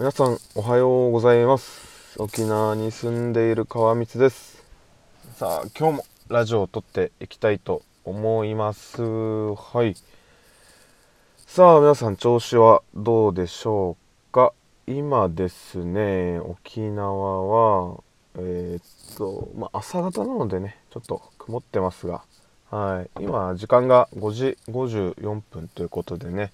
皆さんおはようございます。沖縄に住んでいる川光です。さあ今日もラジオを撮っていきたいと思います。はい。さあ皆さん調子はどうでしょうか？今ですね沖縄はえー、っとまあ、朝方なのでねちょっと曇ってますが。はい。今時間が5時54分ということでね。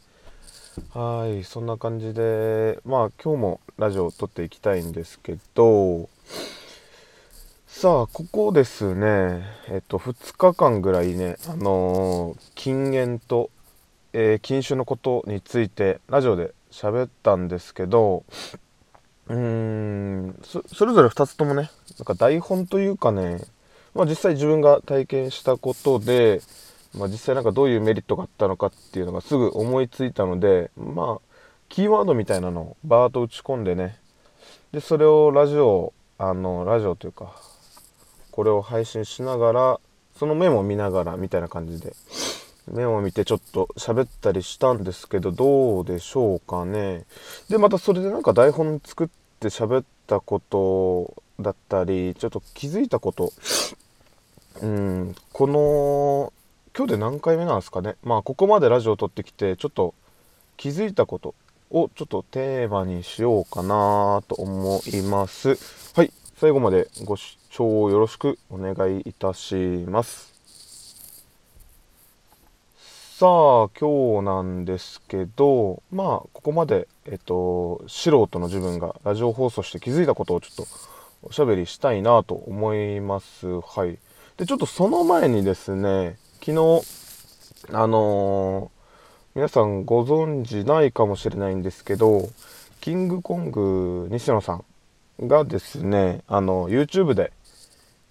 はいそんな感じでまあ今日もラジオを撮っていきたいんですけどさあここですねえっと2日間ぐらいねあのー、禁煙と、えー、禁酒のことについてラジオで喋ったんですけどうーんそれぞれ2つともねなんか台本というかねまあ実際自分が体験したことでまあ、実際なんかどういうメリットがあったのかっていうのがすぐ思いついたのでまあキーワードみたいなのをバーッと打ち込んでね。でそれをラジオあのラジオというかこれを配信しながらそのメモを見ながらみたいな感じで。メモを見てちょっと喋ったりしたんですけどどうでしょうかね。でまたそれでなんか台本作って喋ったことだったりちょっと気づいたこと。うんこの今日で何回目なんですかね。まあここまでラジオを撮ってきてちょっと気づいたことをちょっとテーマにしようかなと思います。はい。最後までご視聴よろしくお願いいたします。さあ今日なんですけどまあここまでえっと素人の自分がラジオ放送して気づいたことをちょっとおしゃべりしたいなと思います。はい。でちょっとその前にですね昨日あのー、皆さんご存知ないかもしれないんですけどキングコング西野さんがですねあの YouTube で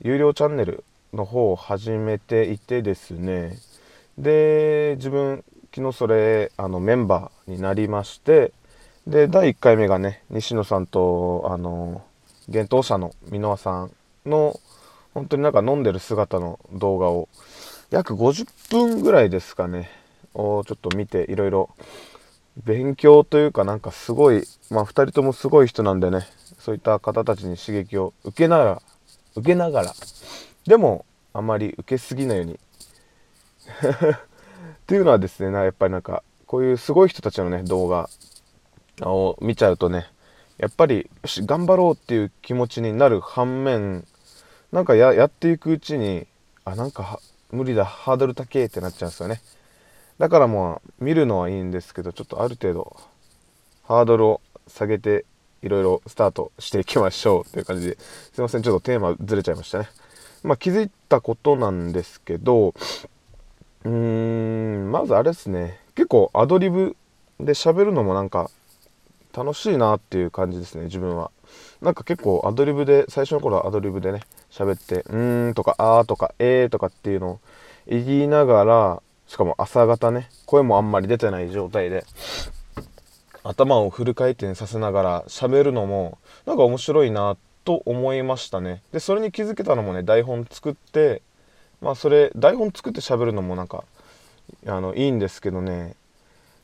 有料チャンネルの方を始めていてですねで自分昨日それあのメンバーになりましてで第1回目がね西野さんとあの幻冬者の箕輪さんの本当になんか飲んでる姿の動画を約50分ぐらいですかね。をちょっと見ていろいろ勉強というかなんかすごいまあ2人ともすごい人なんでねそういった方たちに刺激を受けながら受けながらでもあまり受けすぎないように。っていうのはですねやっぱりなんかこういうすごい人たちのね動画を見ちゃうとねやっぱりよし頑張ろうっていう気持ちになる反面なんかやっていくうちにあなんか無理だハードル高えってなっちゃうんですよね。だからもう見るのはいいんですけどちょっとある程度ハードルを下げていろいろスタートしていきましょうという感じですいませんちょっとテーマずれちゃいましたね。まあ気づいたことなんですけどうーんまずあれですね。結構アドリブで喋るのもなんか楽しいなっていう感じですね自分は。なんか結構アドリブで最初の頃はアドリブでね喋って「うーん」とか「あー」とか「えー」とかっていうのを言いながらしかも朝方ね声もあんまり出てない状態で頭をフル回転させながら喋るのもなんか面白いなと思いましたね。でそれに気づけたのもね台本作ってまあそれ台本作って喋るのもなんかあのいいんですけどね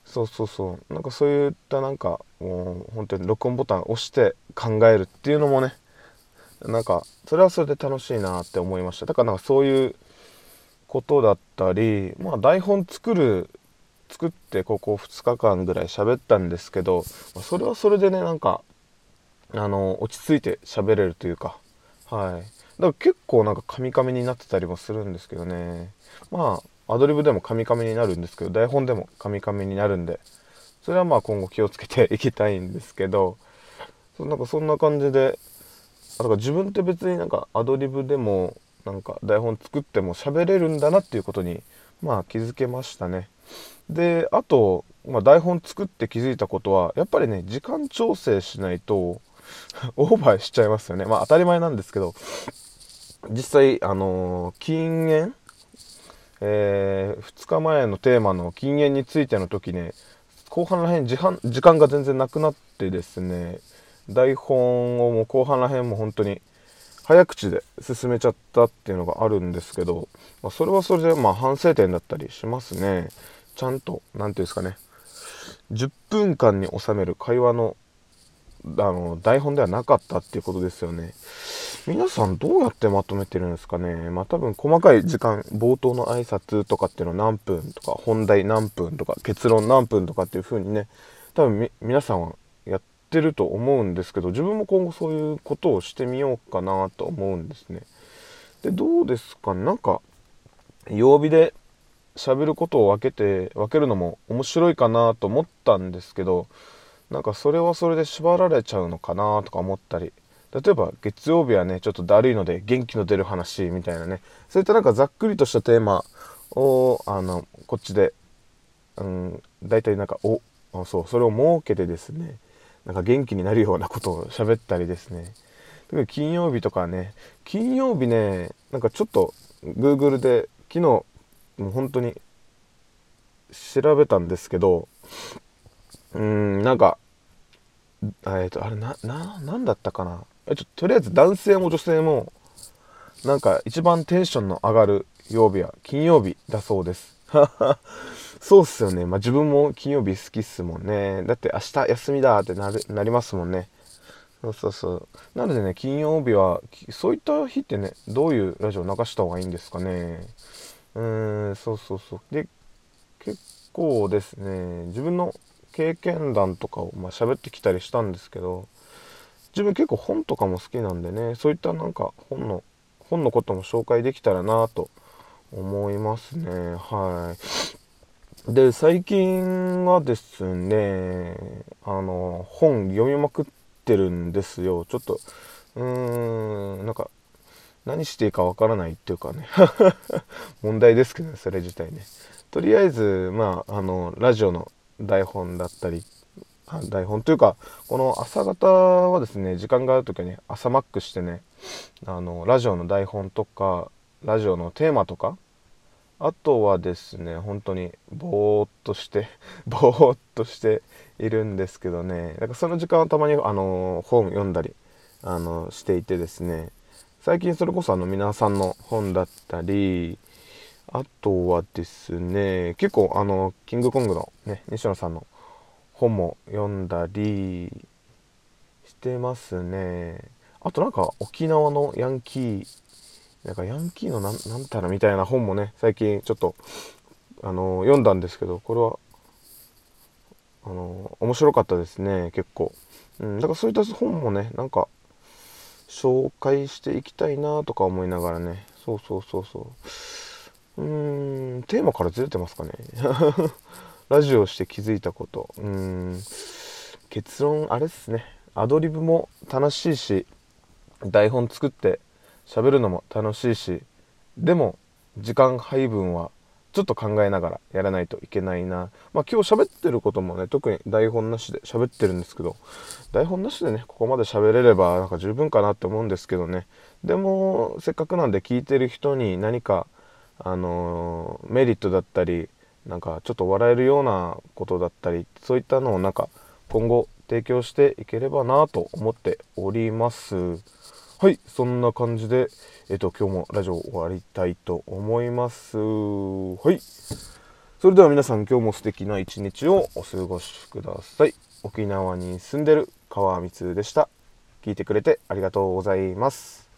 そうそうそう。なんかそういったなんかもう本当に録音ボタン押して考えるっていうのもねなんかそれはそれで楽しいなって思いました。だからなんかそういうことだったりまあ台本作る作ってここ2日間ぐらい喋ったんですけどそれはそれでねなんかあの落ち着いて喋れるというかはい。だから結構なんかカミカミになってたりもするんですけどね。まあアドリブでもカミカミになるんですけど台本でもカミカミになるんでそれはまあ今後気をつけていきたいんですけどなんかそんな感じでだから自分って別になんかアドリブでもなんか台本作っても喋れるんだなっていうことにまあ気づけましたね。であと、まあ、台本作って気づいたことはやっぱりね時間調整しないと オーバーしちゃいますよね。まあ当たり前なんですけど実際あのー、禁煙えー、2日前のテーマの禁煙についての時ね後半らへん時間が全然なくなってですね台本をもう後半らへんも本当に早口で進めちゃったっていうのがあるんですけど、まあ、それはそれでまあ反省点だったりしますね。ちゃんと何て言うんですかね10分間に収める会話のあの台本ではなかったっていうことですよね。皆さんどうやってまとめてるんですかね？まあ多分細かい時間冒頭の挨拶とかっていうの何分とか本題何分とか結論何分とかっていう風にね多分皆さんはやってると思うんですけど自分も今後そういうことをしてみようかなと思うんですね。でどうですか？なんか曜日で喋ることを分けて分けるのも面白いかなと思ったんですけどなんかそれはそれで縛られちゃうのかなとか思ったり例えば月曜日はねちょっとだるいので元気の出る話みたいなね。そういったなんかざっくりとしたテーマをあのこっちで、うん、大体なんかおそうそれを設けてですねなんか元気になるようなことを喋ったりですね。金曜日とかね金曜日ねなんかちょっと Google で昨日もう本当に調べたんですけどうんなんかえっ、ー、とあれなな何だったかな。ちょっととりあえず男性も女性もなんか一番テンションの上がる曜日は金曜日だそうです。そうっすよね。まあ自分も金曜日好きっすもんね。だって明日休みだってなるなりますもんね。そうそうそう。なのでね金曜日はそういった日ってねどういうラジオ流した方がいいんですかね。うーんそうそうそう。で結構ですね。自分の経験談とかをまあ喋ってきたりしたんですけど自分結構本とかも好きなんでねそういったなんか本の本のことも紹介できたらなと思いますね。はい。で最近はですねあの本読みまくってるんですよ。ちょっとうーんなんか何していいかわからないっていうかね 問題ですけどそれ自体ね。とりあえずまああのラジオの台本だったり台本というかこの朝方はですね時間がある時はね朝マックしてねあのラジオの台本とかラジオのテーマとかあとはですね本当にぼーっとして ぼーっとしているんですけどねだからその時間はたまにあの本読んだりあのしていてですね最近それこそあの皆さんの本だったりあとはですね結構あのキングコングのね西野さんの本も読んだりしてますね。あとなんか沖縄のヤンキーなんかヤンキーのなんなんたらみたいな本もね最近ちょっとあの読んだんですけどこれはあの面白かったですね結構、うん、だからそういった本もねなんか紹介していきたいなとか思いながらね。そうそうそうそう。うーんテーマからずれてますかね。ラジオして気づいたことうん結論あれっすねアドリブも楽しいし台本作って喋るのも楽しいしでも時間配分はちょっと考えながらやらないといけないな。まあ今日喋ってることもね、特に台本なしで喋ってるんですけど、台本なしでね、ここまで喋れればなんか十分かなって思うんですけどね。でも、せっかくなんで聞いてる人に何か、あのー、メリットだったり、なんかちょっと笑えるようなことだったりそういったのをなんか今後提供していければなと思っております。はいそんな感じでえっ、と今日もラジオ終わりたいと思います。はい。それでは皆さん今日も素敵な一日をお過ごしください。沖縄に住んでる川光でした。聞いてくれてありがとうございます。